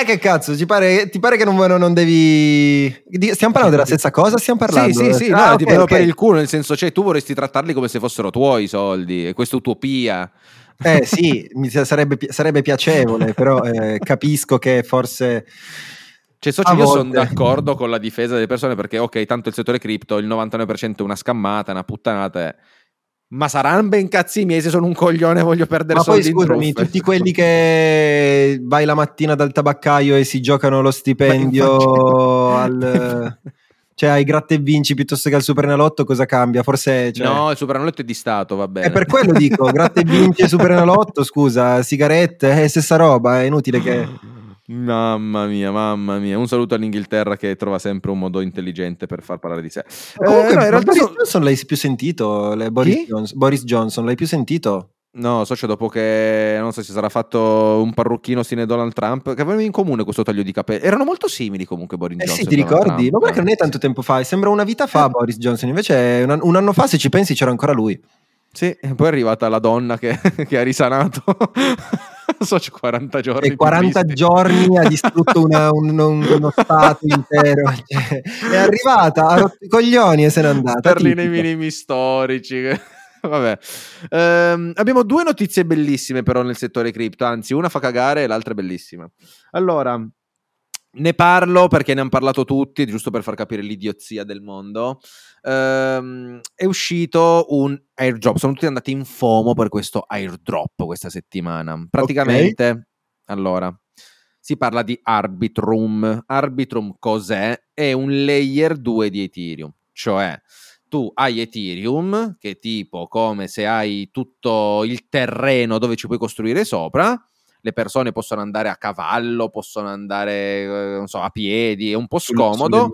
Speaker 2: eh, che cazzo, ti pare, ti pare che non, non, devi. Stiamo parlando della stessa cosa? Stiamo parlando?
Speaker 1: Sì, sì, sì, ah, no, okay, ti prendo okay. per il culo, nel senso, cioè, tu vorresti trattarli come se fossero tuoi i soldi, e questa utopia.
Speaker 2: Eh sì, mi sarebbe, sarebbe piacevole, però eh, capisco che forse.
Speaker 1: Cioè, so, io sono d'accordo con la difesa delle persone perché, ok, tanto il settore cripto, il 99% è una scammata, una puttanata. Ma saranno ben cazzi miei se sono un coglione e voglio perdere
Speaker 2: Ma
Speaker 1: soldi
Speaker 2: poi scusami, tutti quelli che vai la mattina dal tabaccaio e si giocano lo stipendio al... cioè ai gratta e vinci piuttosto che al Supernalotto cosa cambia? Forse cioè...
Speaker 1: No, il Supernalotto è di Stato, va bene.
Speaker 2: E per quello dico, gratta e vinci e Supernalotto, scusa, sigarette, è stessa roba, è inutile che
Speaker 1: Mamma mia, mamma mia. Un saluto all'Inghilterra che trova sempre un modo intelligente per far parlare di sé.
Speaker 2: Comunque, eh, no, in realtà Boris Johnson l'hai più sentito? Boris, Johnson, Boris Johnson, l'hai più sentito?
Speaker 1: No, socio, dopo che non so se sarà fatto un parrucchino stile Donald Trump, che avevano in comune questo taglio di capelli. Erano molto simili comunque Boris eh Johnson.
Speaker 2: Sì, ti ricordi? Ma guarda che non è tanto tempo fa, sembra una vita fa eh. Boris Johnson, invece un, un anno fa, se ci pensi, c'era ancora lui.
Speaker 1: Sì, e poi è arrivata la donna che, che ha risanato. So, 40 giorni.
Speaker 2: E 40 giorni ha distrutto una, un, un, uno stato intero. Cioè, è arrivata, ha rotto i coglioni e se n'è andata.
Speaker 1: Sterline nei minimi storici. Vabbè. Ehm, abbiamo due notizie bellissime però nel settore cripto, anzi una fa cagare e l'altra è bellissima. Allora, ne parlo perché ne hanno parlato tutti, giusto per far capire l'idiozia del mondo. Ehm, è uscito un airdrop. Sono tutti andati in FOMO per questo airdrop questa settimana. Praticamente, okay. allora, si parla di Arbitrum. Arbitrum cos'è? È un layer 2 di Ethereum, cioè tu hai Ethereum, che è tipo come se hai tutto il terreno dove ci puoi costruire sopra le persone possono andare a cavallo, possono andare, eh, non so, a piedi, è un po' scomodo.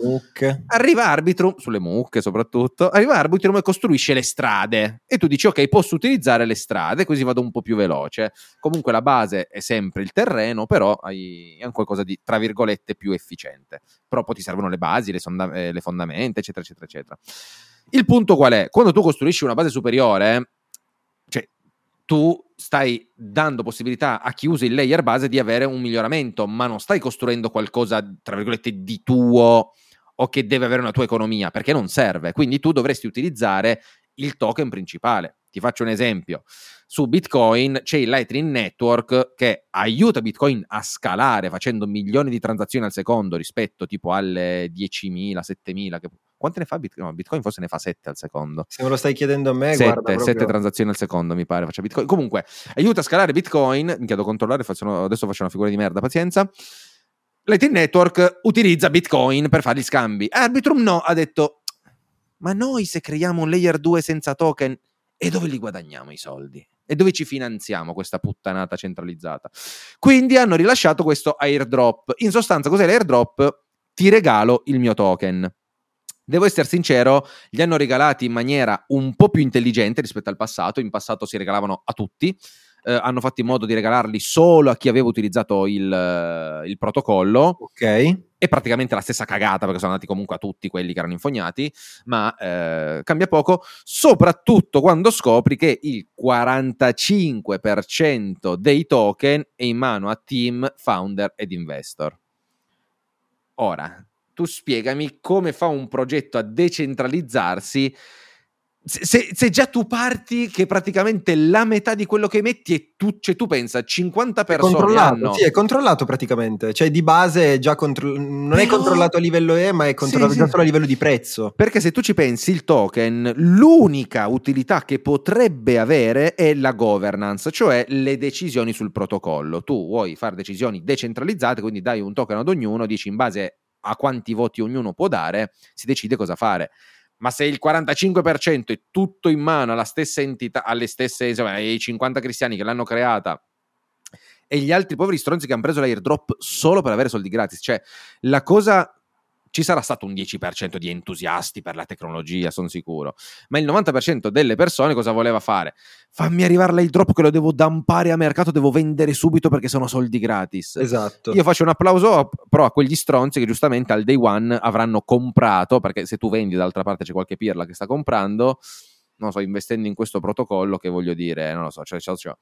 Speaker 1: Arriva Arbitrum, sulle mucche soprattutto, arriva Arbitrum e costruisce le strade. E tu dici, ok, posso utilizzare le strade, così vado un po' più veloce. Comunque la base è sempre il terreno, però hai un qualcosa di, tra virgolette, più efficiente. Però poi ti servono le basi, le, sonda- eh, le fondamenta, eccetera, eccetera, eccetera. Il punto qual è? Quando tu costruisci una base superiore, tu stai dando possibilità a chi usa il layer base di avere un miglioramento, ma non stai costruendo qualcosa, tra virgolette, di tuo o che deve avere una tua economia, perché non serve. Quindi tu dovresti utilizzare il token principale. Ti faccio un esempio. Su Bitcoin c'è il Lightning Network che aiuta Bitcoin a scalare facendo milioni di transazioni al secondo rispetto tipo alle 10.000, 7.000 che quante ne fa Bitcoin? No, Bitcoin forse ne fa 7 al secondo.
Speaker 2: Se me lo stai chiedendo a me,
Speaker 1: 7,
Speaker 2: guarda,
Speaker 1: 7
Speaker 2: proprio-
Speaker 1: transazioni al secondo, mi pare. Faccia Bitcoin. Comunque, aiuta a scalare Bitcoin. Mi chiedo controllare, faccio- adesso faccio una figura di merda, pazienza. Lightning Network utilizza Bitcoin per fare gli scambi. Arbitrum no, ha detto, ma noi se creiamo un layer 2 senza token, e dove li guadagniamo i soldi? E dove ci finanziamo questa puttanata centralizzata? Quindi hanno rilasciato questo airdrop. In sostanza, cos'è l'airdrop? Ti regalo il mio token. Devo essere sincero, li hanno regalati in maniera un po' più intelligente rispetto al passato. In passato si regalavano a tutti. Eh, hanno fatto in modo di regalarli solo a chi aveva utilizzato il, eh, il protocollo.
Speaker 2: Ok.
Speaker 1: È praticamente la stessa cagata perché sono andati comunque a tutti quelli che erano infognati, ma eh, cambia poco, soprattutto quando scopri che il 45% dei token è in mano a team, founder ed investor. Ora, tu spiegami come fa un progetto a decentralizzarsi se, se- se già tu parti che praticamente la metà di quello che metti è tu, cioè tu pensa 50
Speaker 2: È
Speaker 1: persone
Speaker 2: controllato,
Speaker 1: hanno
Speaker 2: sì, è controllato praticamente. Cioè, di base è già contro- non è
Speaker 1: Però-
Speaker 2: controllato a livello E, ma è controllato
Speaker 1: Sì, sì.
Speaker 2: solo a livello di prezzo.
Speaker 1: Perché se tu ci pensi, il token, l'unica utilità che potrebbe avere è la governance, cioè le decisioni sul protocollo. Tu vuoi fare decisioni decentralizzate, quindi dai un token ad ognuno, dici in base a quanti voti ognuno può dare, si decide cosa fare. Ma se il 45% è tutto in mano alla stessa entità, alle stesse, insomma, ai 50 cristiani che l'hanno creata e gli altri poveri stronzi che hanno preso l'airdrop solo per avere soldi gratis, cioè la cosa ci sarà stato un 10% di entusiasti per la tecnologia, sono sicuro, ma il 90% delle persone cosa voleva fare? Fammi arrivare l'airdrop che lo devo dampare a mercato, devo vendere subito perché sono soldi gratis.
Speaker 2: Esatto.
Speaker 1: Io faccio un applauso però a quegli stronzi che giustamente al day one avranno comprato, perché se tu vendi d'altra parte c'è qualche pirla che sta comprando, non lo so, investendo in questo protocollo che voglio dire, non lo so, cioè, cioè, cioè,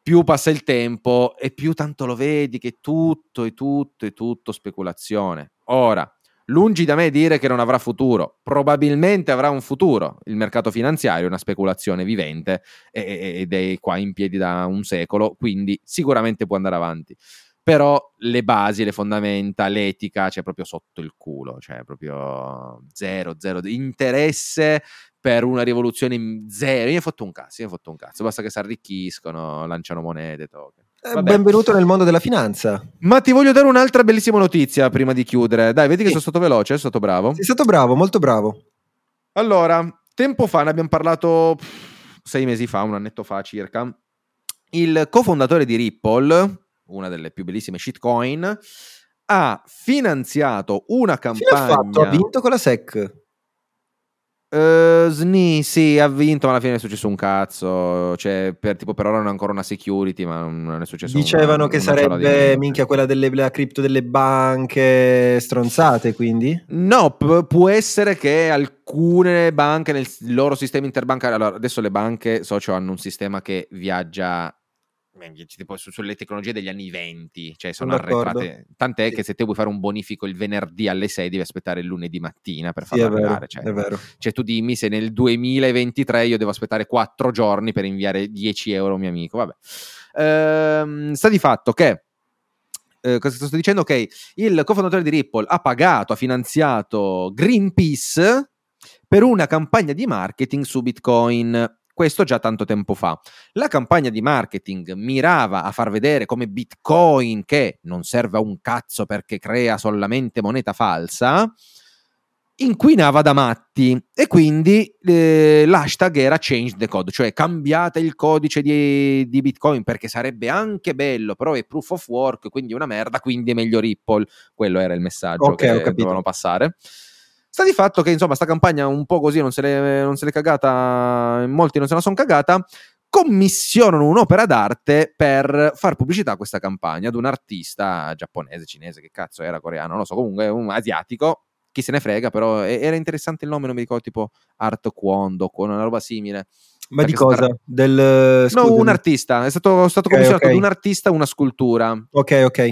Speaker 1: più passa il tempo e più tanto lo vedi che tutto è tutto è tutto speculazione. Ora, lungi da me dire che non avrà futuro, probabilmente avrà un futuro. Il mercato finanziario è una speculazione vivente ed è qua in piedi da un secolo, quindi sicuramente può andare avanti. Però le basi, le fondamenta, l'etica c'è proprio sotto il culo, cioè proprio zero, zero interesse per una rivoluzione zero. Io ho fatto un cazzo, io ho fatto un cazzo, basta che si arricchiscono, lanciano monete, token.
Speaker 2: Eh,
Speaker 1: Vabbè.
Speaker 2: benvenuto nel mondo della finanza.
Speaker 1: Ma ti voglio dare un'altra bellissima notizia prima di chiudere. Dai, vedi che
Speaker 2: Sì.
Speaker 1: sono stato veloce, sono stato bravo.
Speaker 2: Sei stato bravo, molto bravo.
Speaker 1: Allora, tempo fa ne abbiamo parlato sei mesi fa, un annetto fa circa. Il cofondatore di Ripple, una delle più bellissime shitcoin, ha finanziato una
Speaker 2: ha fatto, ha
Speaker 1: campagna.
Speaker 2: vinto con la SEC.
Speaker 1: Eh, Sni, sì, ha vinto, ma alla fine è successo un cazzo. Cioè, per, tipo, per ora non è ancora una security, ma non è successo
Speaker 2: Dicevano
Speaker 1: una-
Speaker 2: che sarebbe minchia quella delle la cripto delle banche stronzate, quindi.
Speaker 1: No, p- può essere che alcune banche nel loro sistema interbancario. Allora, adesso le banche socio hanno un sistema che viaggia tipo su- sulle tecnologie degli anni 20, cioè sono
Speaker 2: d'accordo.
Speaker 1: arretrate. Tant'è
Speaker 2: Sì.
Speaker 1: che se te vuoi fare un bonifico il venerdì alle 6 devi aspettare il lunedì mattina per
Speaker 2: Sì,
Speaker 1: farlo
Speaker 2: vero,
Speaker 1: arrivare. Cioè,
Speaker 2: è vero.
Speaker 1: cioè, tu dimmi se nel 2023 io devo aspettare 4 giorni per inviare 10 euro a un mio amico. Vabbè. Ehm, sta di fatto che. eh, cosa sto dicendo? Ok, il cofondatore di Ripple ha pagato, ha finanziato Greenpeace per una campagna di marketing su Bitcoin. Questo già tanto tempo fa. La campagna di marketing mirava a far vedere come Bitcoin, che non serve a un cazzo perché crea solamente moneta falsa, inquinava da matti e quindi eh, l'hashtag era change the code, cioè cambiate il codice di, di Bitcoin perché sarebbe anche bello, però è proof of work, quindi è una merda, quindi è meglio Ripple. Quello era il messaggio
Speaker 2: Ok, ho
Speaker 1: che dovevano passare. Sta di fatto che insomma sta campagna un po' così non se l'è, non se l'è cagata, molti non se la sono cagata, commissionano un'opera d'arte per far pubblicità a questa campagna ad un artista giapponese, cinese, che cazzo era coreano, non lo so, comunque un asiatico, chi se ne frega, però era interessante il nome, non mi ricordo, tipo Art Kwondo, una roba simile.
Speaker 2: Ma di
Speaker 1: Perché
Speaker 2: cosa?
Speaker 1: sta-
Speaker 2: Del
Speaker 1: No, un artista, è stato, stato
Speaker 2: Ok,
Speaker 1: commissionato
Speaker 2: ok.
Speaker 1: ad un artista una scultura.
Speaker 2: Ok, ok.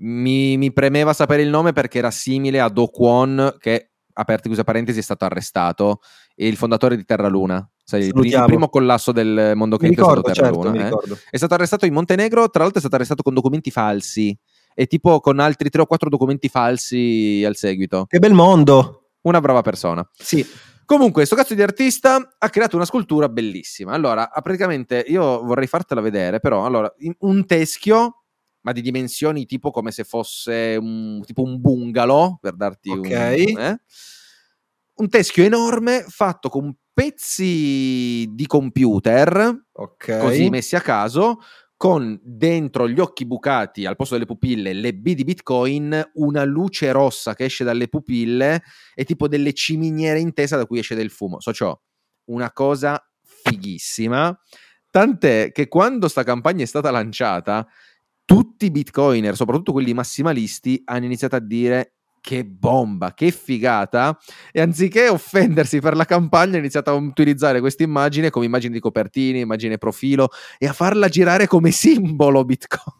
Speaker 1: Mi, mi premeva sapere il nome perché era simile a Do Kwon, che, aperti chiuse parentesi, è stato arrestato, e il fondatore di Terra Luna. Sai, il, il primo collasso del mondo cripto è stato Terra
Speaker 2: certo,
Speaker 1: Luna. eh. È stato arrestato in Montenegro, tra l'altro è stato arrestato con documenti falsi e tipo con altri tre o quattro documenti falsi al seguito.
Speaker 2: Che bel mondo.
Speaker 1: una brava persona.
Speaker 2: Sì.
Speaker 1: Comunque, sto cazzo di artista ha creato una scultura bellissima. Allora, praticamente io vorrei fartela vedere, però, allora, un teschio, ma di dimensioni tipo come se fosse un, tipo un bungalow, per darti
Speaker 2: okay.
Speaker 1: un... Eh? Un teschio enorme fatto con pezzi di computer,
Speaker 2: okay.
Speaker 1: così messi a caso, con dentro gli occhi bucati al posto delle pupille le B di Bitcoin, una luce rossa che esce dalle pupille e tipo delle ciminiere in testa da cui esce del fumo. So ciò, una cosa fighissima. Tant'è che quando sta campagna è stata lanciata, tutti i bitcoiner, soprattutto quelli massimalisti, hanno iniziato a dire che bomba, che figata. E anziché offendersi per la campagna, ha iniziato a utilizzare questa immagine come immagine di copertina, immagine profilo e a farla girare come simbolo Bitcoin.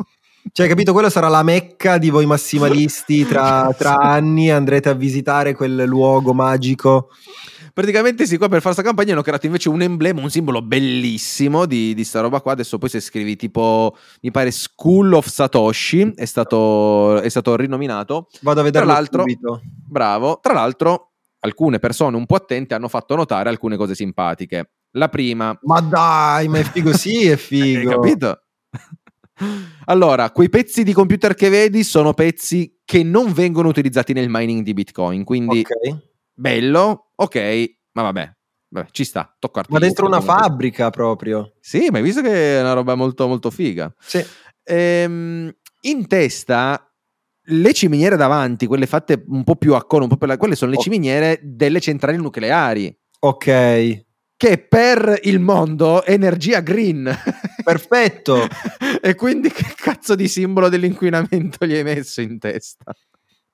Speaker 2: Cioè, capito? Quello sarà la mecca di voi massimalisti tra, tra anni. Andrete a visitare quel luogo magico
Speaker 1: praticamente sì, qua per fare questa campagna hanno creato invece un emblema, un simbolo bellissimo di, di sta roba qua. Adesso poi se scrivi tipo, mi pare School of Satoshi, è stato, è stato rinominato.
Speaker 2: Vado a vederlo tra l'altro, subito.
Speaker 1: Bravo. Tra l'altro, alcune persone un po' attente hanno fatto notare alcune cose simpatiche. La prima...
Speaker 2: Ma dai, ma è figo sì, è figo.
Speaker 1: Hai capito? Allora, quei pezzi di computer che vedi sono pezzi che non vengono utilizzati nel mining di Bitcoin, quindi
Speaker 2: okay
Speaker 1: bello, ok, ma vabbè, vabbè ci sta, tocco
Speaker 2: Ma dentro una fabbrica proprio.
Speaker 1: Sì, ma hai visto che è una roba molto molto figa.
Speaker 2: Sì.
Speaker 1: Ehm, in testa le ciminiere davanti, quelle fatte un po' più a cono, un po' per la, quelle sono le ciminiere delle centrali nucleari.
Speaker 2: Ok.
Speaker 1: Che per il mondo è energia green.
Speaker 2: Perfetto.
Speaker 1: e quindi che cazzo di simbolo dell'inquinamento gli hai messo in testa?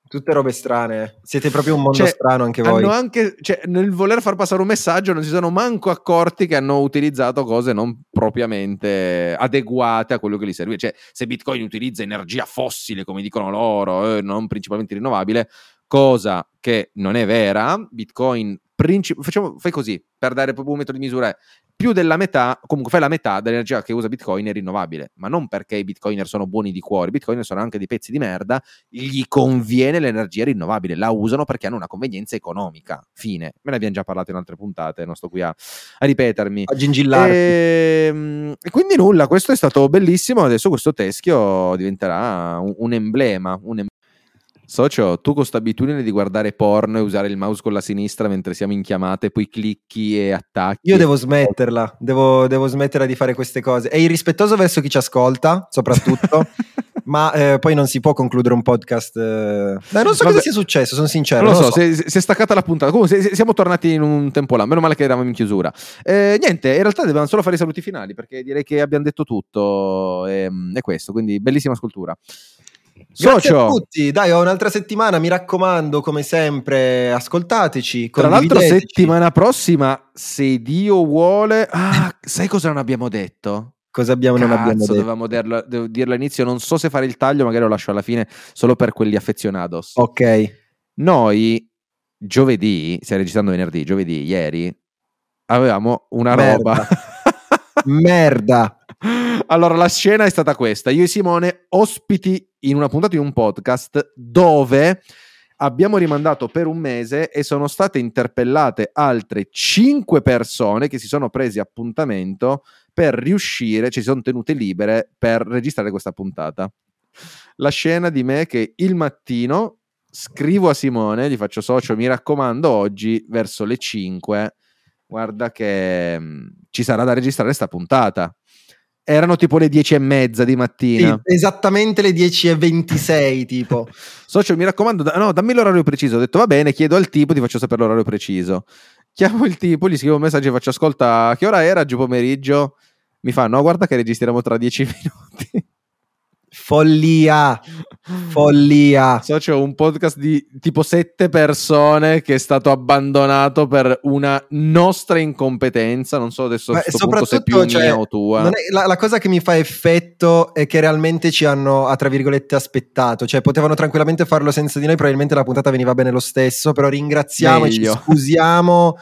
Speaker 2: Tutte robe strane. Siete proprio un mondo cioè, strano anche voi.
Speaker 1: Anche, cioè, nel voler far passare un messaggio non si sono manco accorti che hanno utilizzato cose non propriamente adeguate a quello che gli serve. Cioè, se Bitcoin utilizza energia fossile, come dicono loro, eh, non principalmente rinnovabile, cosa che non è vera, Bitcoin princip- facciamo, fai così, per dare proprio un metodo di misura, è più della metà, comunque fai la metà dell'energia che usa Bitcoin è rinnovabile, ma non perché i Bitcoiner sono buoni di cuore, i Bitcoiner sono anche dei pezzi di merda, gli conviene l'energia rinnovabile, la usano perché hanno una convenienza economica, fine. Me ne abbiamo già parlato in altre puntate, non sto qui a, a ripetermi.
Speaker 2: A gingillarti.
Speaker 1: E, ehm, e, quindi nulla, questo è stato bellissimo, adesso questo teschio diventerà un, un emblema, un emblema Socio, tu con questa abitudine di guardare porno e usare il mouse con la sinistra mentre siamo in chiamata e poi clicchi e attacchi.
Speaker 2: Io devo smetterla, devo, devo smetterla di fare queste cose. È irrispettoso verso chi ci ascolta, soprattutto. ma eh, poi non si può concludere un podcast. Eh... Dai, non so Vabbè. cosa sia successo, sono sincero.
Speaker 1: Non lo so, so. Si, è staccata la puntata. Comunque, si, siamo tornati in un tempo là. Meno male che eravamo in chiusura. Eh, niente, in realtà dovevamo solo fare i saluti finali perché direi che abbiamo detto tutto. E, ehm, è questo, quindi bellissima scultura.
Speaker 2: Grazie Socio. a tutti, dai, ho un'altra settimana, mi raccomando, come sempre, ascoltateci.
Speaker 1: Tra l'altro, settimana prossima, se Dio vuole. Ah, sai cosa non abbiamo detto?
Speaker 2: Cosa abbiamo,
Speaker 1: Cazzo,
Speaker 2: non abbiamo detto?
Speaker 1: Dovevamo dirlo, devo dirlo all'inizio. Non so se fare il taglio, magari lo lascio alla fine, solo per quelli affezionados.
Speaker 2: Ok.
Speaker 1: Noi, giovedì, stiamo registrando venerdì, giovedì, ieri, avevamo una
Speaker 2: Merda.
Speaker 1: roba.
Speaker 2: Merda.
Speaker 1: Allora, la scena è stata questa. Io e Simone, ospiti in una puntata di un podcast dove abbiamo rimandato per un mese e sono state interpellate altre cinque persone che si sono presi appuntamento per riuscire, ci sono tenute libere per registrare questa puntata. La scena di me che il mattino scrivo a Simone, gli faccio socio, mi raccomando, oggi verso le 5, guarda che mm, ci sarà da registrare questa puntata. Erano tipo le 10 e mezza di mattina.
Speaker 2: Sì, esattamente le 10 e 26 tipo.
Speaker 1: Socio, mi raccomando, da, no, dammi l'orario preciso. Ho detto va bene, chiedo al tipo, ti faccio sapere l'orario preciso. Chiamo il tipo, gli scrivo un messaggio e faccio ascolta, che ora era giù pomeriggio? Mi fa no, guarda che registriamo tra 10 minuti.
Speaker 2: Follia, follia.
Speaker 1: So, c'è un podcast di tipo sette persone che è stato abbandonato per una nostra incompetenza. Non so adesso a questo punto se è più cioè, mia o tua.
Speaker 2: la, la, cosa che mi fa effetto è che realmente ci hanno, a tra virgolette, aspettato. Cioè, potevano tranquillamente farlo senza di noi. Probabilmente la puntata veniva bene lo stesso. Però ringraziamo Meglio. e ci scusiamo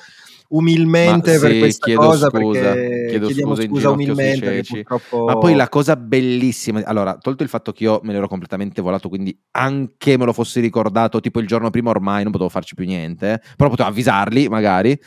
Speaker 2: umilmente
Speaker 1: Ma
Speaker 2: per
Speaker 1: sì,
Speaker 2: questa
Speaker 1: chiedo
Speaker 2: cosa
Speaker 1: scusa,
Speaker 2: perché
Speaker 1: chiedo
Speaker 2: chiediamo
Speaker 1: scusa
Speaker 2: scusa umilmente purtroppo
Speaker 1: Ma poi la cosa bellissima, allora, tolto il fatto che io me l'ero completamente volato, quindi anche me lo fossi ricordato tipo il giorno prima ormai non potevo farci più niente, però potevo avvisarli magari.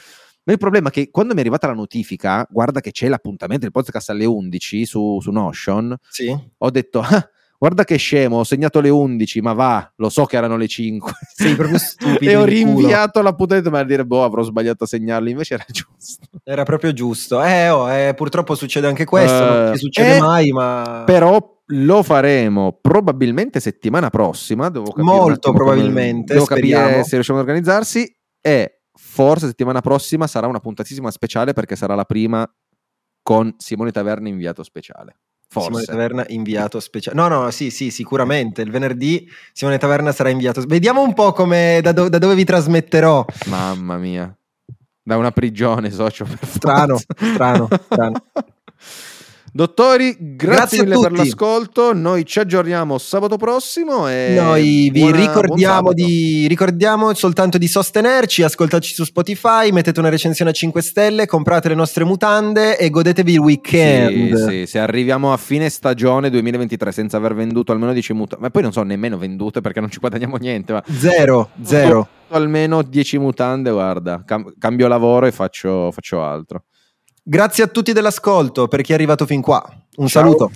Speaker 1: Ma il problema è che quando mi è arrivata la notifica, guarda che c'è l'appuntamento del podcast alle 11 su, su Notion,
Speaker 2: sì.
Speaker 1: ho detto, "Ah, guarda che scemo, ho segnato le 11, ma va, lo so che erano le 5.
Speaker 2: Sei proprio stupido
Speaker 1: e ho
Speaker 2: di culo.
Speaker 1: rinviato l'appuntamento per dire, boh, avrò sbagliato a segnarli, invece era giusto.
Speaker 2: Era proprio giusto. Eh, oh, eh, purtroppo succede anche questo, non
Speaker 1: Eh,
Speaker 2: ci succede
Speaker 1: eh,
Speaker 2: mai, ma
Speaker 1: Però lo faremo probabilmente settimana prossima. Devo capire
Speaker 2: Molto
Speaker 1: attimo come-
Speaker 2: probabilmente,
Speaker 1: Devo capire
Speaker 2: speriamo.
Speaker 1: se riusciamo ad organizzarsi. E forse settimana prossima sarà una puntatissima speciale perché sarà la prima con Simone Taverna inviato speciale.
Speaker 2: Simone
Speaker 1: Forse.
Speaker 2: Taverna inviato speciale. No, no, sì, sì, sicuramente. Il venerdì Simone Taverna sarà inviato. Vediamo un po' come, da, do- da dove vi trasmetterò.
Speaker 1: Mamma mia. Da una prigione, socio.
Speaker 2: Strano, strano, strano.
Speaker 1: Dottori, grazie,
Speaker 2: Grazie
Speaker 1: mille per l'ascolto. Noi ci aggiorniamo sabato prossimo. E
Speaker 2: Noi vi
Speaker 1: buona- buon
Speaker 2: ricordiamo, di, ricordiamo soltanto di sostenerci, ascoltateci su Spotify, mettete una recensione a 5 stelle, comprate le nostre mutande e godetevi il weekend.
Speaker 1: Sì, sì, se arriviamo a fine stagione 2023 senza aver venduto almeno 10 mutande, ma poi non so nemmeno vendute perché non ci guadagniamo niente, ma
Speaker 2: Zero, zero.
Speaker 1: almeno 10 mutande, guarda, cam- cambio lavoro e faccio, faccio altro.
Speaker 2: Grazie a tutti dell'ascolto, per chi è arrivato fin qua. Un
Speaker 1: Ciao.
Speaker 2: saluto.